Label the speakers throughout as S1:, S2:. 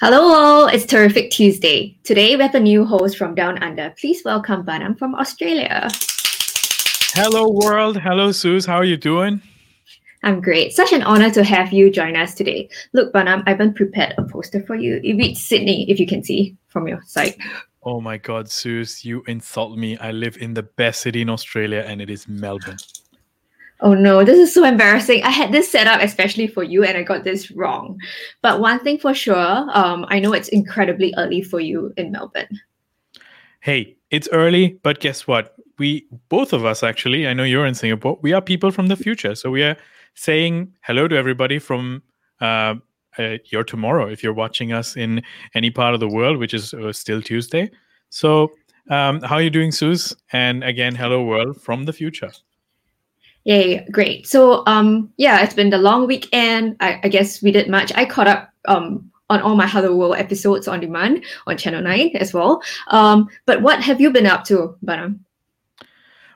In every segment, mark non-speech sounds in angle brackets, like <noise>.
S1: Hello all, it's Terrific Tuesday. Today we have a new host from Down Under. Please welcome Banam from Australia.
S2: Hello world, hello Suze, how are you doing?
S1: I'm great. Such an honor to have you join us today. Look, Banam, I've been prepared a poster for you. It reads Sydney, if you can see from your side.
S2: Oh my god, Suze, you insult me. I live in the best city in Australia and it is Melbourne.
S1: Oh no, this is so embarrassing. I had this set up especially for you and I got this wrong. But one thing for sure, um, I know it's incredibly early for you in Melbourne.
S2: Hey, it's early, but guess what? We, both of us actually, I know you're in Singapore, we are people from the future. So we are saying hello to everybody from uh, uh, your tomorrow if you're watching us in any part of the world, which is uh, still Tuesday. So, um, how are you doing, Suze? And again, hello, world from the future.
S1: Yay, great. So um yeah, it's been the long weekend. I, I guess we did much. I caught up um on all my Hello World episodes on demand on Channel 9 as well. Um, but what have you been up to, Banam?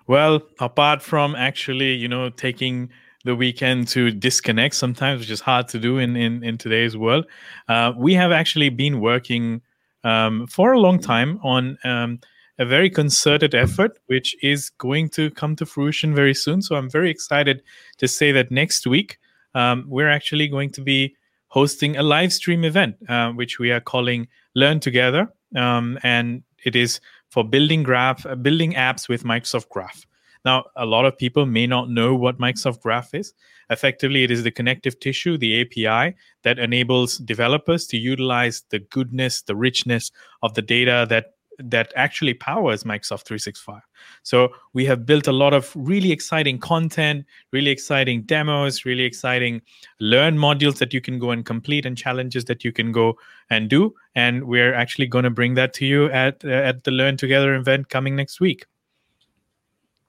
S2: Well, apart from actually, you know, taking the weekend to disconnect sometimes, which is hard to do in in, in today's world, uh, we have actually been working um, for a long time on um, a very concerted effort, which is going to come to fruition very soon. So I'm very excited to say that next week um, we're actually going to be hosting a live stream event, uh, which we are calling Learn Together, um, and it is for building graph, uh, building apps with Microsoft Graph. Now, a lot of people may not know what Microsoft Graph is. Effectively, it is the connective tissue, the API that enables developers to utilize the goodness, the richness of the data that that actually powers Microsoft 365. So we have built a lot of really exciting content, really exciting demos, really exciting learn modules that you can go and complete and challenges that you can go and do. And we're actually going to bring that to you at uh, at the Learn Together event coming next week.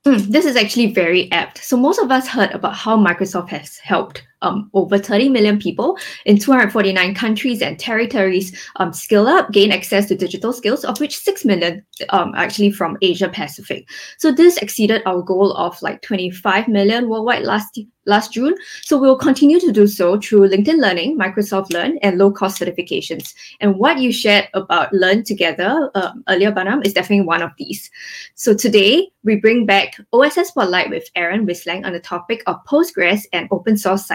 S1: Mm, this is actually very apt. So most of us heard about how Microsoft has helped um, over 30 million people in 249 countries and territories um, skill up, gain access to digital skills, of which 6 million um, actually from Asia Pacific. So this exceeded our goal of like 25 million worldwide last last June. So we'll continue to do so through LinkedIn Learning, Microsoft Learn, and low cost certifications. And what you shared about Learn Together um, earlier, Banam, is definitely one of these. So today we bring back OSS Spotlight with Aaron Wislang on the topic of Postgres and open source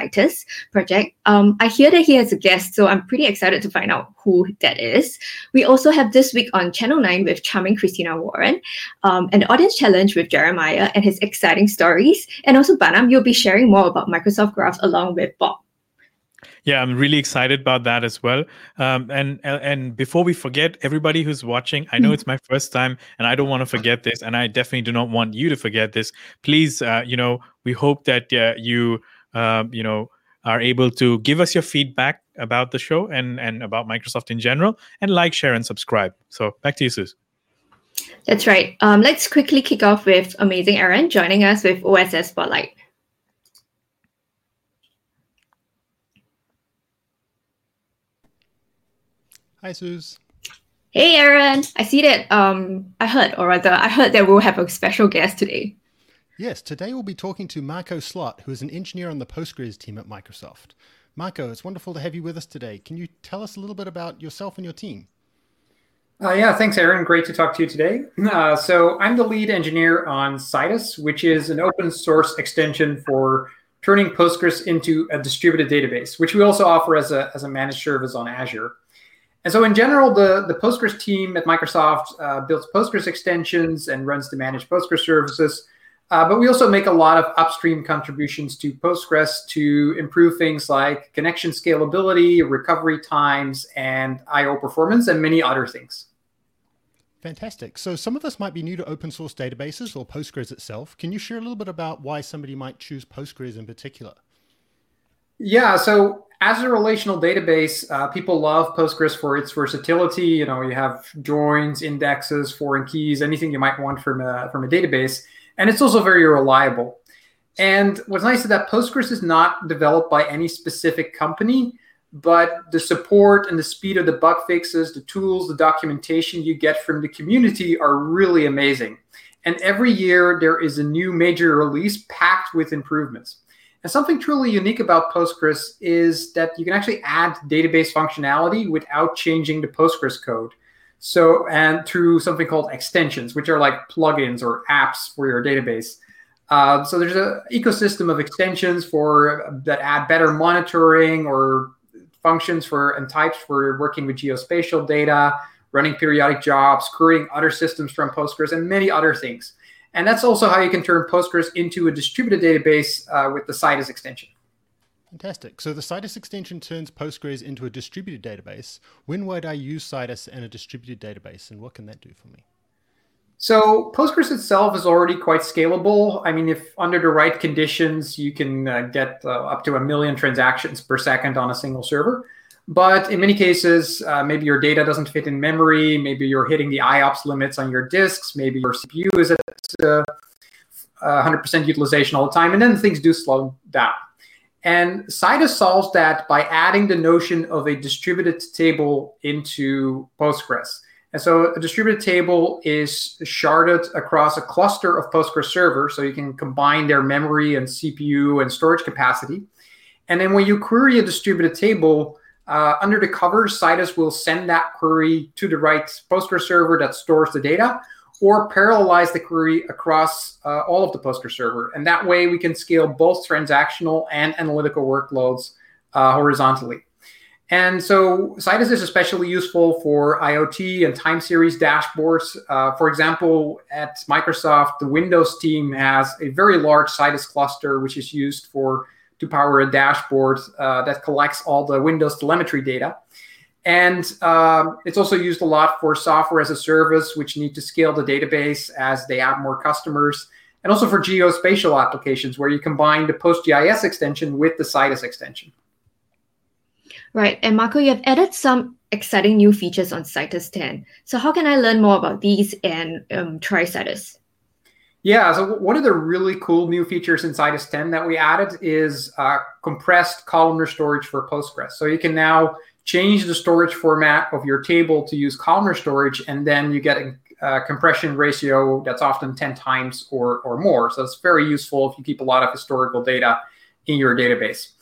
S1: project. Um, I hear that he has a guest, so I'm pretty excited to find out who that is. We also have this week on Channel 9 with charming Christina Warren, um, an audience challenge with Jeremiah and his exciting stories. And also, Banam, you'll be sharing more about Microsoft Graph along with Bob.
S2: Yeah, I'm really excited about that as well. Um, and and before we forget, everybody who's watching, I know mm-hmm. it's my first time, and I don't want to forget this, and I definitely do not want you to forget this. Please, uh, you know, we hope that uh, you um, you know, are able to give us your feedback about the show and and about Microsoft in general, and like, share, and subscribe. So back to you, Sus.
S1: That's right. Um, let's quickly kick off with amazing Aaron joining us with OSS Spotlight.
S3: Hi, Sus.
S1: Hey, Aaron. I see that. Um, I heard, or rather, I heard that we'll have a special guest today.
S3: Yes, today we'll be talking to Marco Slot, who is an engineer on the Postgres team at Microsoft. Marco, it's wonderful to have you with us today. Can you tell us a little bit about yourself and your team?
S4: Uh, yeah, thanks, Aaron. Great to talk to you today. Uh, so, I'm the lead engineer on Citus, which is an open source extension for turning Postgres into a distributed database, which we also offer as a, as a managed service on Azure. And so, in general, the, the Postgres team at Microsoft uh, builds Postgres extensions and runs the managed Postgres services. Uh, but we also make a lot of upstream contributions to Postgres to improve things like connection scalability, recovery times, and I/O performance, and many other things.
S3: Fantastic. So some of us might be new to open source databases or Postgres itself. Can you share a little bit about why somebody might choose Postgres in particular?
S4: Yeah. So as a relational database, uh, people love Postgres for its versatility. You know, you have joins, indexes, foreign keys, anything you might want from a from a database and it's also very reliable. And what's nice is that Postgres is not developed by any specific company, but the support and the speed of the bug fixes, the tools, the documentation you get from the community are really amazing. And every year there is a new major release packed with improvements. And something truly unique about Postgres is that you can actually add database functionality without changing the Postgres code. So, and through something called extensions, which are like plugins or apps for your database. Uh, so there's an ecosystem of extensions for that add better monitoring or functions for and types for working with geospatial data, running periodic jobs, querying other systems from Postgres, and many other things. And that's also how you can turn Postgres into a distributed database uh, with the Citus extension.
S3: Fantastic. So the Citus extension turns Postgres into a distributed database. When would I use Citus and a distributed database, and what can that do for me?
S4: So Postgres itself is already quite scalable. I mean, if under the right conditions, you can uh, get uh, up to a million transactions per second on a single server. But in many cases, uh, maybe your data doesn't fit in memory. Maybe you're hitting the IOPS limits on your disks. Maybe your CPU is at 100% uh, utilization all the time. And then things do slow down. And Citus solves that by adding the notion of a distributed table into Postgres. And so a distributed table is sharded across a cluster of Postgres servers, so you can combine their memory and CPU and storage capacity. And then when you query a distributed table, uh, under the covers, Citus will send that query to the right Postgres server that stores the data, or parallelize the query across uh, all of the Postgres server. And that way we can scale both transactional and analytical workloads uh, horizontally. And so Citus is especially useful for IoT and time series dashboards. Uh, for example, at Microsoft, the Windows team has a very large Citus cluster, which is used for to power a dashboard uh, that collects all the Windows telemetry data. And um, it's also used a lot for software as a service, which need to scale the database as they add more customers. And also for geospatial applications, where you combine the PostGIS extension with the Citus extension.
S1: Right. And Marco, you have added some exciting new features on Citus 10. So how can I learn more about these and um, try Citus?
S4: Yeah, so one of the really cool new features in Citus 10 that we added is uh, compressed columnar storage for Postgres. So you can now change the storage format of your table to use columnar storage, and then you get a, a compression ratio that's often 10 times or, or more. So it's very useful if you keep a lot of historical data in your database.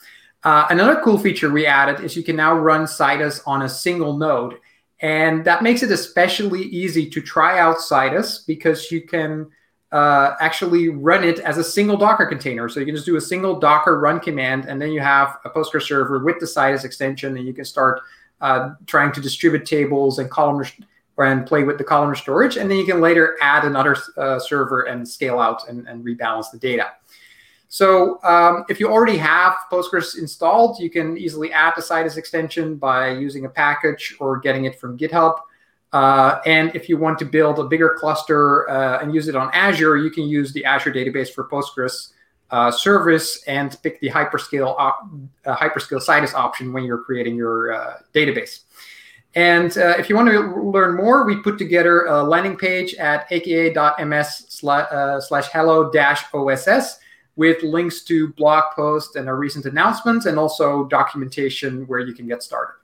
S4: Uh, another cool feature we added is you can now run Citus on a single node. And that makes it especially easy to try out Citus because you can uh, actually run it as a single Docker container. So you can just do a single Docker run command, and then you have a Postgres server with the Citus extension, and you can start uh, trying to distribute tables and columnar and play with the columnar storage. And then you can later add another uh, server and scale out and, and rebalance the data. So um, if you already have Postgres installed, you can easily add the Citus extension by using a package or getting it from GitHub. Uh, and if you want to build a bigger cluster uh, and use it on Azure, you can use the Azure Database for Postgres uh, service and pick the hyperscale op- uh, hyperscale Citus option when you're creating your uh, database. And uh, if you want to learn more, we put together a landing page at aka.ms slash hello dash OSS with links to blog posts and our recent announcements and also documentation where you can get started.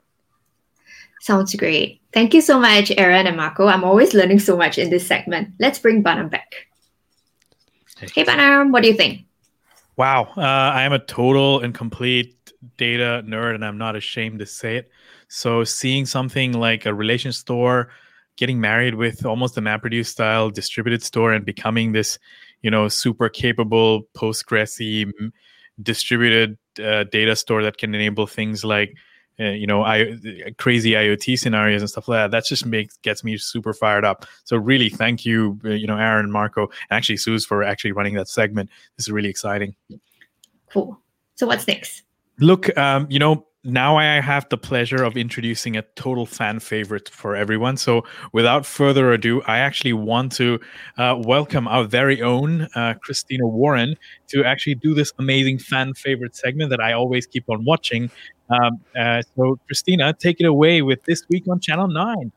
S1: Sounds great. Thank you so much, Aaron and Marco. I'm always learning so much in this segment. Let's bring Banam back. Hey, Banam, what do you think?
S2: Wow, uh, I am a total and complete data nerd, and I'm not ashamed to say it. So, seeing something like a relation store getting married with almost a MapReduce style distributed store and becoming this you know super capable postgresy distributed uh, data store that can enable things like uh, you know I, crazy iot scenarios and stuff like that that just makes gets me super fired up. So really thank you uh, you know aaron marco and actually Suze for actually running that segment. This is really exciting.
S1: Cool. So what's next?
S2: Look um, you know now I have the pleasure of introducing a total fan favorite for everyone. So, without further ado, I actually want to uh, welcome our very own uh, Christina Warren to actually do this amazing fan favorite segment that I always keep on watching. Um, uh, so, Christina, take it away with this week on Channel 9.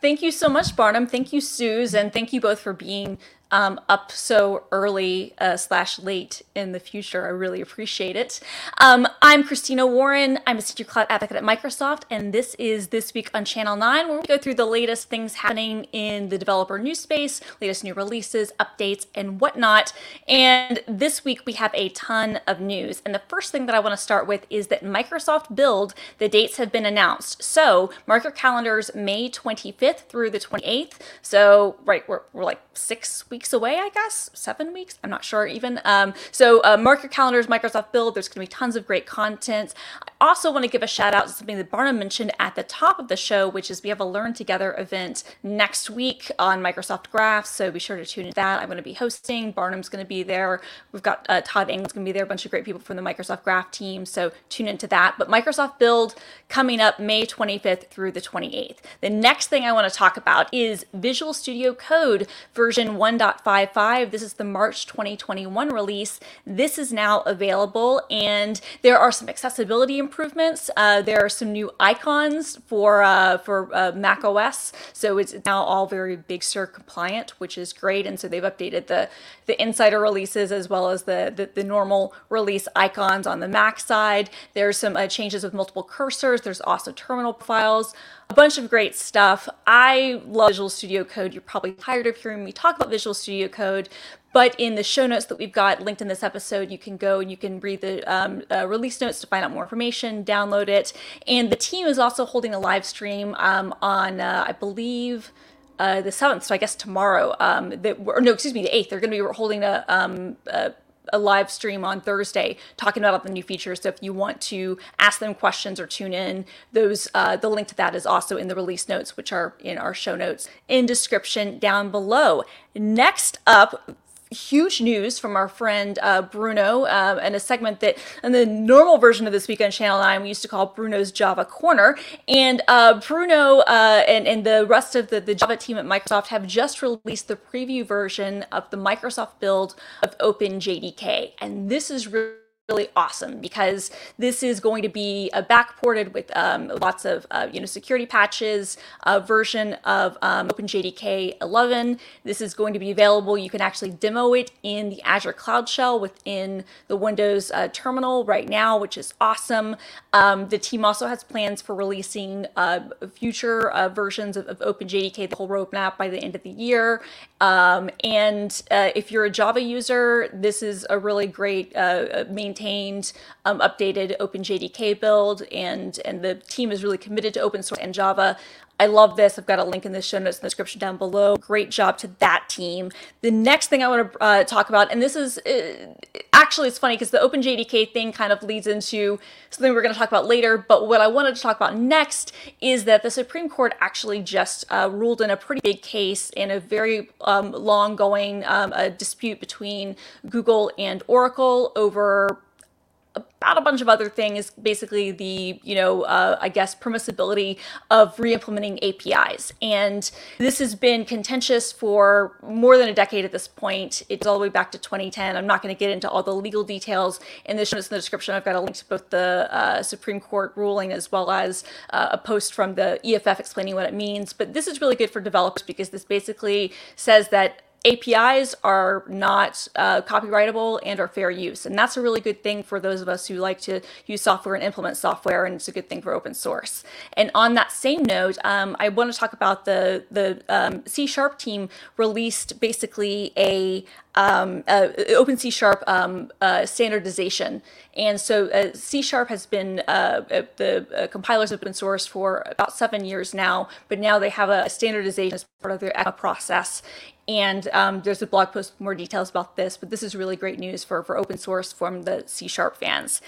S5: Thank you so much, Barnum. Thank you, Suze, and thank you both for being um, up so early uh, slash late in the future. I really appreciate it. Um, I'm Christina Warren. I'm a senior cloud advocate at Microsoft, and this is This Week on Channel 9, where we go through the latest things happening in the developer news space, latest new releases, updates, and whatnot. And this week we have a ton of news. And the first thing that I want to start with is that Microsoft Build, the dates have been announced. So mark your calendars May 25th through the 28th. So, right, we're, we're like six weeks away, I guess, seven weeks. I'm not sure even. Um, so uh, mark your calendars, Microsoft Build. There's going to be tons of great content. I also want to give a shout out to something that Barnum mentioned at the top of the show, which is we have a Learn Together event next week on Microsoft Graph. So be sure to tune into that. I'm going to be hosting. Barnum's going to be there. We've got uh, Todd England's going to be there. A bunch of great people from the Microsoft Graph team. So tune into that. But Microsoft Build coming up May 25th through the 28th. The next thing I want to talk about is Visual Studio Code version 1.55. This is the March 2021 release. This is now available, and there are some accessibility improvements. Uh, there are some new icons for uh, for uh, Mac OS, so it's now all very Big Sur compliant, which is great. And so they've updated the the insider releases as well as the the, the normal release icons on the Mac side. There's some uh, changes with multiple cursors. There's also terminal files a bunch of great stuff. I love Visual Studio Code. You're probably tired of hearing me talk about Visual Studio Code, but in the show notes that we've got linked in this episode, you can go and you can read the um, uh, release notes to find out more information, download it. And the team is also holding a live stream um, on, uh, I believe, uh, the 7th, so I guess tomorrow, um, that, or no, excuse me, the 8th, they're going to be holding a, um, a a live stream on Thursday talking about the new features. So if you want to ask them questions or tune in, those uh, the link to that is also in the release notes, which are in our show notes in description down below. Next up, huge news from our friend uh, Bruno uh, and a segment that in the normal version of this week on Channel 9 we used to call Bruno's Java Corner. And uh, Bruno uh, and, and the rest of the, the Java team at Microsoft have just released the preview version of the Microsoft build of OpenJDK. And this is really really awesome because this is going to be a backported with um, lots of uh, you know security patches a version of um, OpenJDK 11. This is going to be available. You can actually demo it in the Azure Cloud Shell within the Windows uh, terminal right now, which is awesome. Um, the team also has plans for releasing uh, future uh, versions of, of, OpenJDK, the whole roadmap by the end of the year. Um, and uh, if you're a Java user, this is a really great uh, main maintained, um, updated OpenJDK build, and and the team is really committed to open source and Java. I love this. I've got a link in the show notes in the description down below. Great job to that team. The next thing I want to uh, talk about, and this is uh, actually it's funny because the OpenJDK thing kind of leads into something we're going to talk about later. But what I wanted to talk about next is that the Supreme Court actually just uh, ruled in a pretty big case in a very um, long going um, dispute between Google and Oracle over about a bunch of other things, basically the, you know, uh, I guess permissibility of re-implementing APIs. And this has been contentious for more than a decade at this point. It's all the way back to 2010. I'm not going to get into all the legal details in the show notes in the description. I've got a link to both the uh, Supreme Court ruling as well as uh, a post from the EFF explaining what it means. But this is really good for developers because this basically says that APIs are not uh, copyrightable and are fair use. And that's a really good thing for those of us who like to use software and implement software, and it's a good thing for open source. And on that same note, um, I want to talk about the, the um, C Sharp team released basically a um, uh, Open C Sharp um, uh, standardization. And so uh, C Sharp has been, uh, uh, the uh, compilers have been source for about seven years now, but now they have a standardization as part of their process. And um, there's a blog post with more details about this, but this is really great news for, for open source from the C Sharp fans.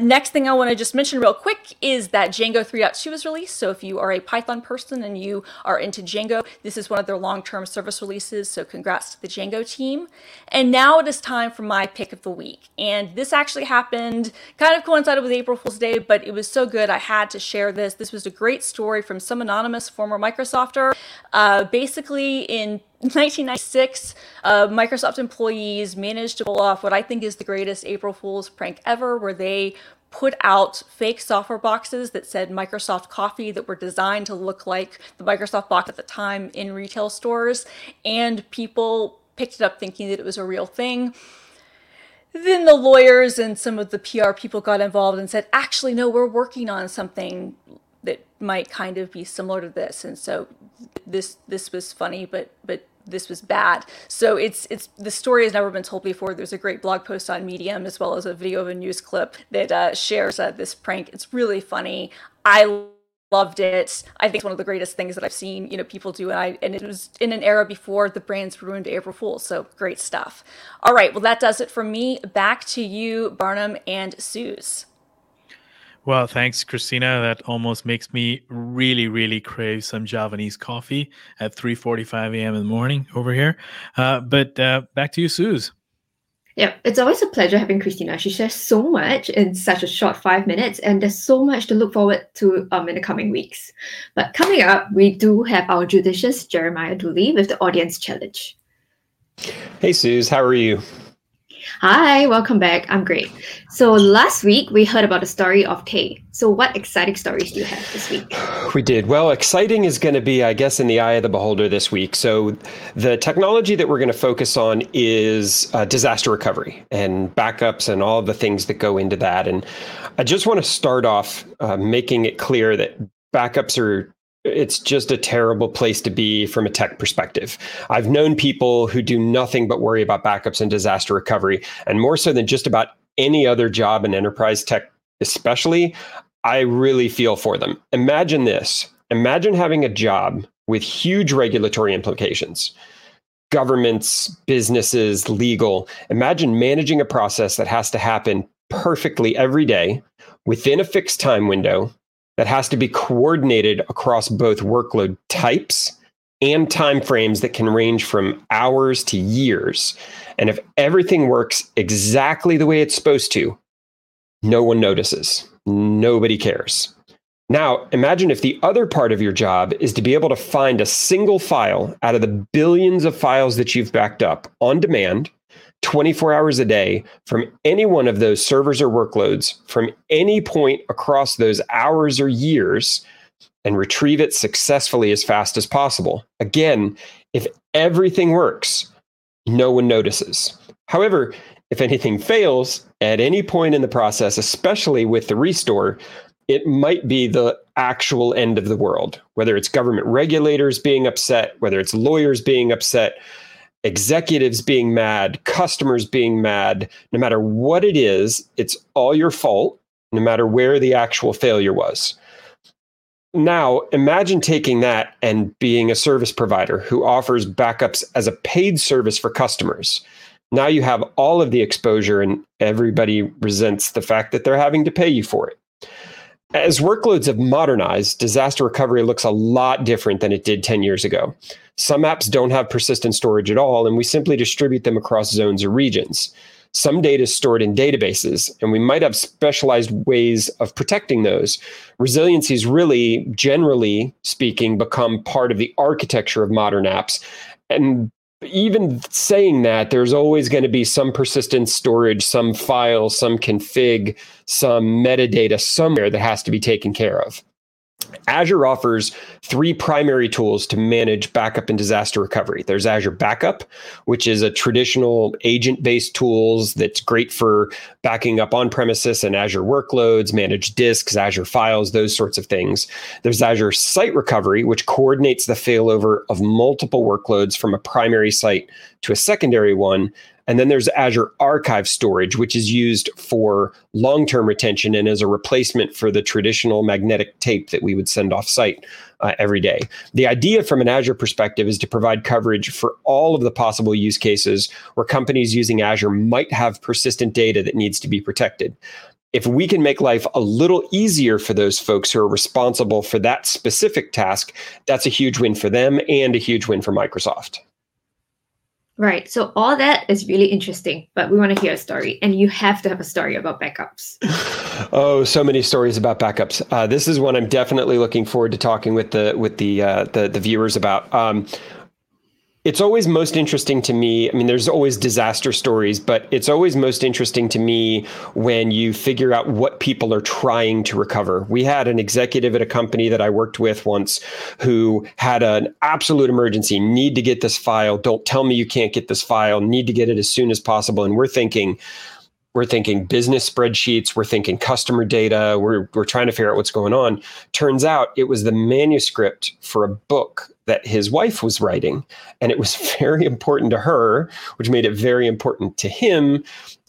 S5: Next thing I want to just mention real quick is that Django 3.2 was released. So if you are a Python person and you are into Django, this is one of their long-term service releases. So congrats to the Django team. And now it is time for my pick of the week. And this actually happened kind of coincided with April Fool's Day, but it was so good I had to share this. This was a great story from some anonymous former Microsofter. Uh, basically in 1996, uh, Microsoft employees managed to pull off what I think is the greatest April Fool's prank ever, where they put out fake software boxes that said Microsoft Coffee that were designed to look like the Microsoft box at the time in retail stores, and people picked it up thinking that it was a real thing. Then the lawyers and some of the PR people got involved and said, actually, no, we're working on something that might kind of be similar to this. And so this this was funny, but but this was bad. So it's it's the story has never been told before. There's a great blog post on Medium as well as a video of a news clip that uh, shares uh, this prank. It's really funny. I loved it. I think it's one of the greatest things that I've seen, you know, people do. And I and it was in an era before the brands ruined April Fools. So great stuff. All right, well that does it for me. Back to you, Barnum and Suze.
S2: Well, thanks, Christina. That almost makes me really, really crave some Javanese coffee at 3:45 a.m. in the morning over here. Uh, but uh, back to you, Suze.
S1: Yeah, it's always a pleasure having Christina. She shares so much in such a short five minutes, and there's so much to look forward to um, in the coming weeks. But coming up, we do have our judicious Jeremiah Dooley with the audience challenge.
S6: Hey, Suze, how are you?
S1: Hi, welcome back. I'm great. So last week we heard about the story of Tay. So what exciting stories do you have this week? <sighs>
S6: We did. Well, exciting is going to be, I guess, in the eye of the beholder this week. So the technology that we're going to focus on is uh, disaster recovery and backups and all the things that go into that. And I just want to start off uh, making it clear that backups are it's just a terrible place to be from a tech perspective. I've known people who do nothing but worry about backups and disaster recovery, and more so than just about any other job in enterprise tech, especially, I really feel for them. Imagine this imagine having a job with huge regulatory implications. Governments, businesses, legal. Imagine managing a process that has to happen perfectly every day within a fixed time window that has to be coordinated across both workload types and timeframes that can range from hours to years. And if everything works exactly the way it's supposed to, no one notices. Nobody cares. Now, imagine if the other part of your job is to be able to find a single file out of the billions of files that you've backed up on demand 24 hours a day from any one of those servers or workloads from any point across those hours or years and retrieve it successfully as fast as possible. Again, if everything works, no one notices. However, if anything fails at any point in the process, especially with the restore, it might be the actual end of the world, whether it's government regulators being upset, whether it's lawyers being upset, executives being mad, customers being mad, no matter what it is, it's all your fault, no matter where the actual failure was. Now, imagine taking that and being a service provider who offers backups as a paid service for customers. Now you have all of the exposure, and everybody resents the fact that they're having to pay you for it. As workloads have modernized, disaster recovery looks a lot different than it did 10 years ago. Some apps don't have persistent storage at all, and we simply distribute them across zones or regions. Some data is stored in databases, and we might have specialized ways of protecting those. Resiliencies really, generally speaking, become part of the architecture of modern apps. And even saying that, there's always going to be some persistent storage, some file, some config, some metadata somewhere that has to be taken care of. Azure offers three primary tools to manage backup and disaster recovery. There's Azure Backup, which is a traditional agent-based tools that's great for backing up on-premises and Azure workloads, managed disks, Azure files, those sorts of things. There's Azure Site Recovery, which coordinates the failover of multiple workloads from a primary site to a secondary one. And then there's Azure Archive Storage, which is used for long term retention and as a replacement for the traditional magnetic tape that we would send off site uh, every day. The idea from an Azure perspective is to provide coverage for all of the possible use cases where companies using Azure might have persistent data that needs to be protected. If we can make life a little easier for those folks who are responsible for that specific task, that's a huge win for them and a huge win for Microsoft.
S1: Right. So all that is really interesting, but we want to hear a story, and you have to have a story about backups. <laughs>
S6: oh, so many stories about backups. Uh, this is one I'm definitely looking forward to talking with the with the uh, the, the viewers about. Um, it's always most interesting to me. I mean, there's always disaster stories, but it's always most interesting to me when you figure out what people are trying to recover. We had an executive at a company that I worked with once who had an absolute emergency need to get this file. Don't tell me you can't get this file, need to get it as soon as possible. And we're thinking, we're thinking business spreadsheets we're thinking customer data we're, we're trying to figure out what's going on turns out it was the manuscript for a book that his wife was writing and it was <laughs> very important to her which made it very important to him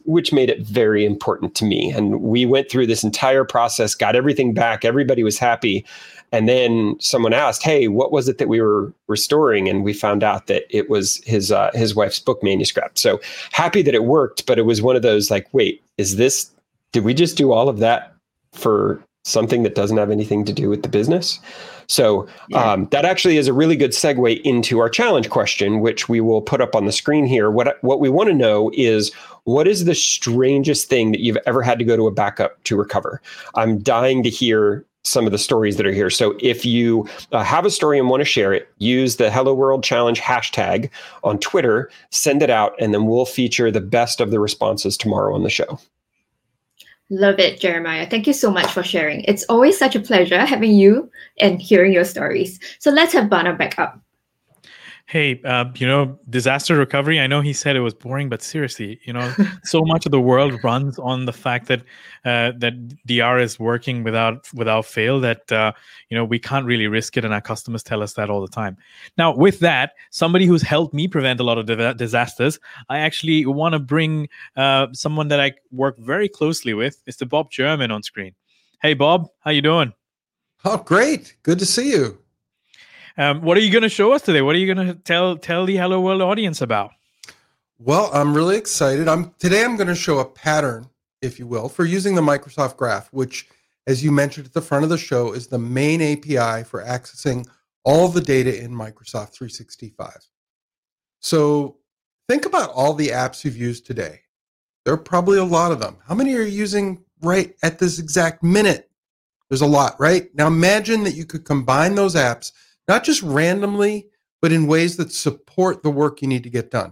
S6: which made it very important to me and we went through this entire process got everything back everybody was happy and then someone asked, "Hey, what was it that we were restoring?" And we found out that it was his uh, his wife's book manuscript. So happy that it worked, but it was one of those like, "Wait, is this? Did we just do all of that for something that doesn't have anything to do with the business?" So yeah. um, that actually is a really good segue into our challenge question, which we will put up on the screen here. What what we want to know is what is the strangest thing that you've ever had to go to a backup to recover? I'm dying to hear some of the stories that are here. So if you uh, have a story and want to share it, use the Hello World Challenge hashtag on Twitter, send it out, and then we'll feature the best of the responses tomorrow on the show.
S1: Love it, Jeremiah. Thank you so much for sharing. It's always such a pleasure having you and hearing your stories. So let's have Bana back up.
S2: Hey, uh, you know, disaster recovery. I know he said it was boring, but seriously, you know, so <laughs> much of the world runs on the fact that uh, that DR is working without without fail. That uh, you know we can't really risk it, and our customers tell us that all the time. Now, with that, somebody who's helped me prevent a lot of di- disasters, I actually want to bring uh, someone that I work very closely with, Mr. Bob German, on screen. Hey, Bob, how you doing?
S7: Oh, great! Good to see you.
S2: Um, what are you going to show us today? What are you going to tell tell the Hello World audience about?
S7: Well, I'm really excited. I'm today. I'm going to show a pattern, if you will, for using the Microsoft Graph, which, as you mentioned at the front of the show, is the main API for accessing all the data in Microsoft 365. So, think about all the apps you've used today. There are probably a lot of them. How many are you using right at this exact minute? There's a lot, right? Now imagine that you could combine those apps not just randomly, but in ways that support the work you need to get done.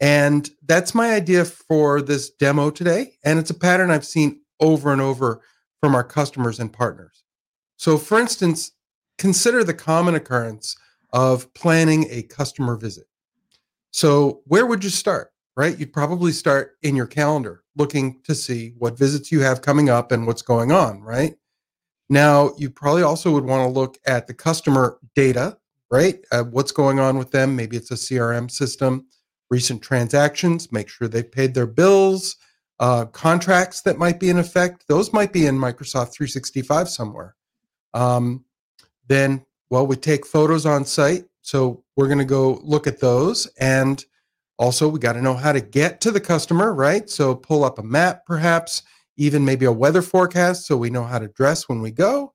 S7: And that's my idea for this demo today. And it's a pattern I've seen over and over from our customers and partners. So, for instance, consider the common occurrence of planning a customer visit. So, where would you start? Right? You'd probably start in your calendar looking to see what visits you have coming up and what's going on, right? Now, you probably also would want to look at the customer data, right? Uh, what's going on with them? Maybe it's a CRM system, recent transactions, make sure they've paid their bills, uh, contracts that might be in effect. Those might be in Microsoft 365 somewhere. Um, then, well, we take photos on site. So we're going to go look at those. And also, we got to know how to get to the customer, right? So pull up a map, perhaps even maybe a weather forecast so we know how to dress when we go.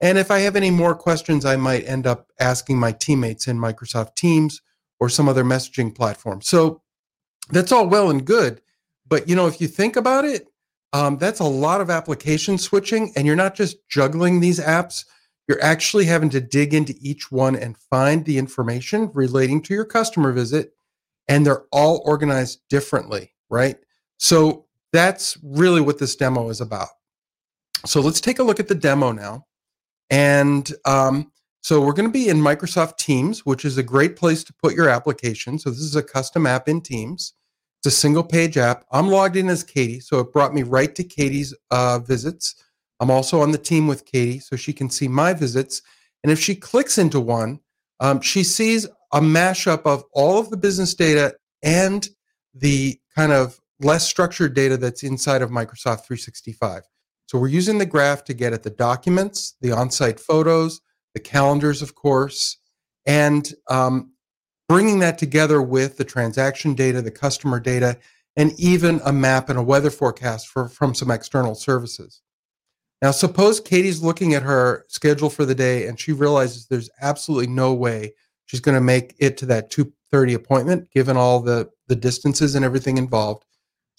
S7: And if I have any more questions, I might end up asking my teammates in Microsoft Teams or some other messaging platform. So that's all well and good. But you know, if you think about it, um, that's a lot of application switching, and you're not just juggling these apps. You're actually having to dig into each one and find the information relating to your customer visit, and they're all organized differently, right? So that's really what this demo is about. So let's take a look at the demo now. And um, so we're going to be in Microsoft Teams, which is a great place to put your application. So this is a custom app in Teams. It's a single page app. I'm logged in as Katie, so it brought me right to Katie's uh, visits. I'm also on the team with Katie, so she can see my visits. And if she clicks into one, um, she sees a mashup of all of the business data and the kind of less structured data that's inside of Microsoft 365. So we're using the graph to get at the documents, the on-site photos, the calendars, of course, and um, bringing that together with the transaction data, the customer data, and even a map and a weather forecast for, from some external services. Now, suppose Katie's looking at her schedule for the day and she realizes there's absolutely no way she's going to make it to that 2:30 appointment given all the the distances and everything involved.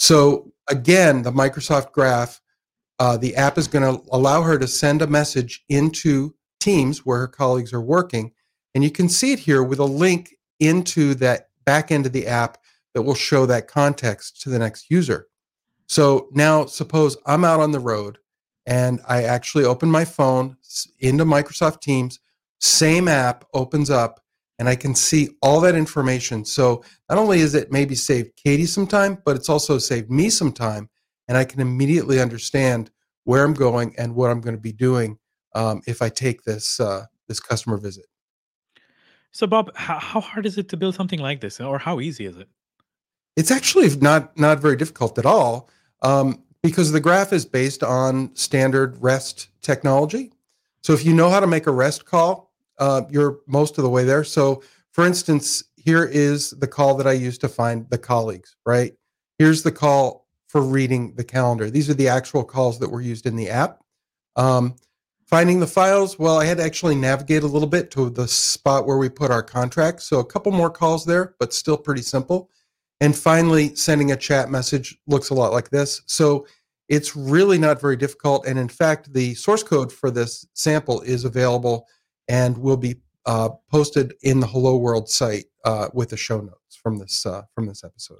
S7: So again, the Microsoft Graph, uh, the app is going to allow her to send a message into Teams where her colleagues are working, and you can see it here with a link into that back end of the app that will show that context to the next user. So now suppose I'm out on the road and I actually open my phone into Microsoft Teams, same app opens up and I can see all that information. So not only is it maybe saved Katie some time, but it's also saved me some time and I can immediately understand where I'm going and what I'm going to be doing um, if I take this uh, this customer visit.
S2: So, Bob, how, how hard is it to build something like this, or how easy is it?
S7: It's actually not not very difficult at all, um, because the graph is based on standard REST technology. So, if you know how to make a REST call, uh, you're most of the way there. So, for instance, here is the call that I use to find the colleagues. Right here's the call for reading the calendar. These are the actual calls that were used in the app. Um, Finding the files, well, I had to actually navigate a little bit to the spot where we put our contract. So a couple more calls there, but still pretty simple. And finally, sending a chat message looks a lot like this. So it's really not very difficult. And in fact, the source code for this sample is available and will be uh, posted in the Hello World site uh, with the show notes from this uh, from this episode.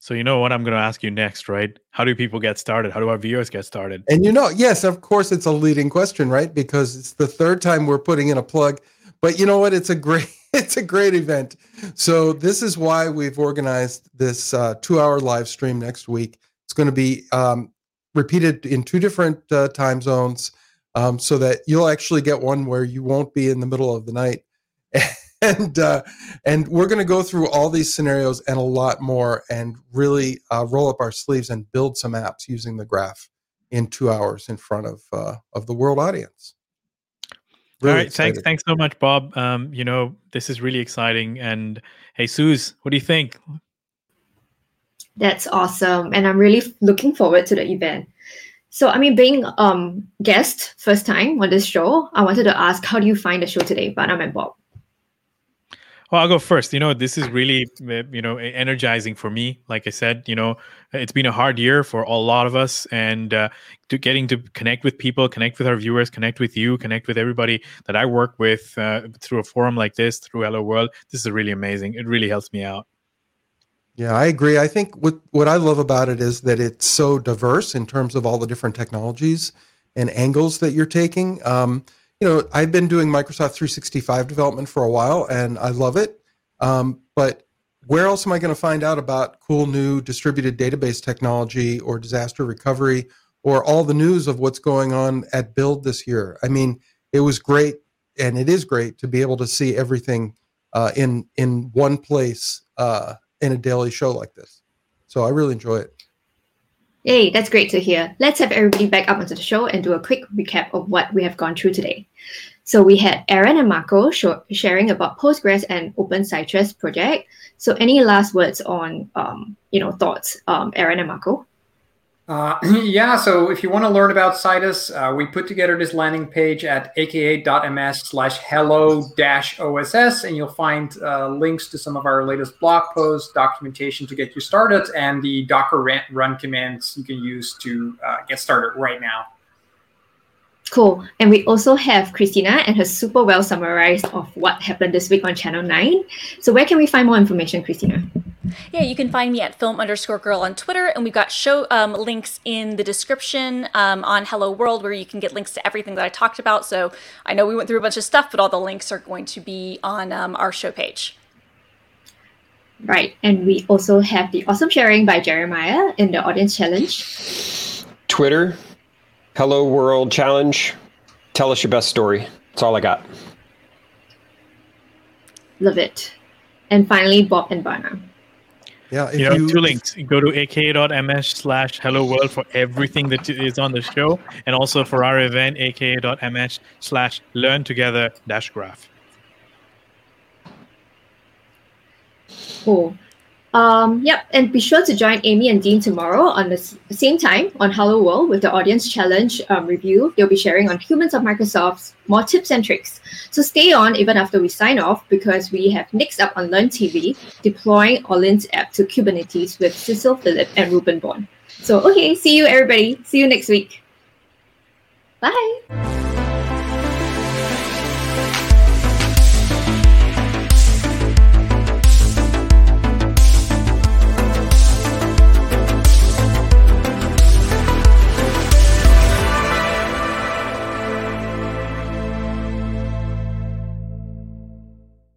S2: So you know what I'm going to ask you next, right? How do people get started? How do our viewers get started?
S7: And you know, yes, of course, it's a leading question, right? Because it's the third time we're putting in a plug. But you know what? It's a great <laughs> it's a great event. So this is why we've organized this uh, two-hour live stream next week. It's going to be um, repeated in two different uh, time zones, um, so that you'll actually get one where you won't be in the middle of the night. <laughs> and uh, and we're going to go through all these scenarios and a lot more, and really uh, roll up our sleeves and build some apps using the graph in two hours in front of uh, of the world audience.
S2: Really all right, excited. thanks, thanks so much, Bob. Um, you know this is really exciting. And hey, Suze, what do you think?
S1: That's awesome, and I'm really looking forward to the event. So, I mean, being um guest first time on this show, I wanted to ask, how do you find the show today, Banam and Bob?
S2: Well, I'll go first. You know, this is really, eh, you know, energizing for me. Like I said, you know, it's been a hard year for a lot of us, and uh, to getting to connect with people, connect with our viewers, connect with you, connect with everybody that I work with uh, through a forum like this, through Hello World. This is really amazing. It really helps me out.
S7: Yeah, I agree. I think what what I love about it is that it's so diverse in terms of all the different technologies and angles that you're taking. Um, you know, I've been doing Microsoft 365 development for a while and I love it. Um, but where else am I going to find out about cool new distributed database technology or disaster recovery or all the news of what's going on at Build this year? I mean, it was great and it is great to be able to see everything uh, in in one place uh, in a daily show like this. So I really enjoy it.
S1: Yay, that's great to hear. Let's have everybody back up onto the show and do a quick recap of what we have gone through today. So we had Aaron and Marco sharing about Postgres and Open Citus project. So any last words on, um, you know, thoughts, um, Aaron and Marco?
S4: Uh, <clears throat> yeah, so if you want to learn about Citus, uh, we put together this landing page at aka.ms slash hello dash OSS, and you'll find uh, links to some of our latest blog posts, documentation to get you started, and the Docker run commands you can use to uh, get started right now.
S1: Cool. And we also have Christina and her super well summarized of what happened this week on Channel 9. So where can we find more information, Christina?
S5: Yeah, you can find me at film underscore girl on Twitter, and we've got show um, links in the description um, on Hello World where you can get links to everything that I talked about. So I know we went through a bunch of stuff, but all the links are going to be on um, our show page.
S1: Right, and we also have the awesome sharing by Jeremiah in the audience challenge.
S6: Twitter, Hello World Challenge. Tell us your best story. That's all I got.
S1: Love it. And finally, Bob and Bana.
S7: Yeah,
S2: you know, you, two links. Go to aka.ms slash hello world for everything that is on the show, and also for our event, aka.ms slash learn together dash graph.
S1: Cool. Um, yep, and be sure to join Amy and Dean tomorrow on the same time on Hello World with the Audience Challenge um, review. They'll be sharing on Humans of Microsoft more tips and tricks. So stay on even after we sign off because we have next up on Learn TV deploying Orleans app to Kubernetes with Cecil Phillip and Reuben Bond. So okay, see you everybody. See you next week. Bye.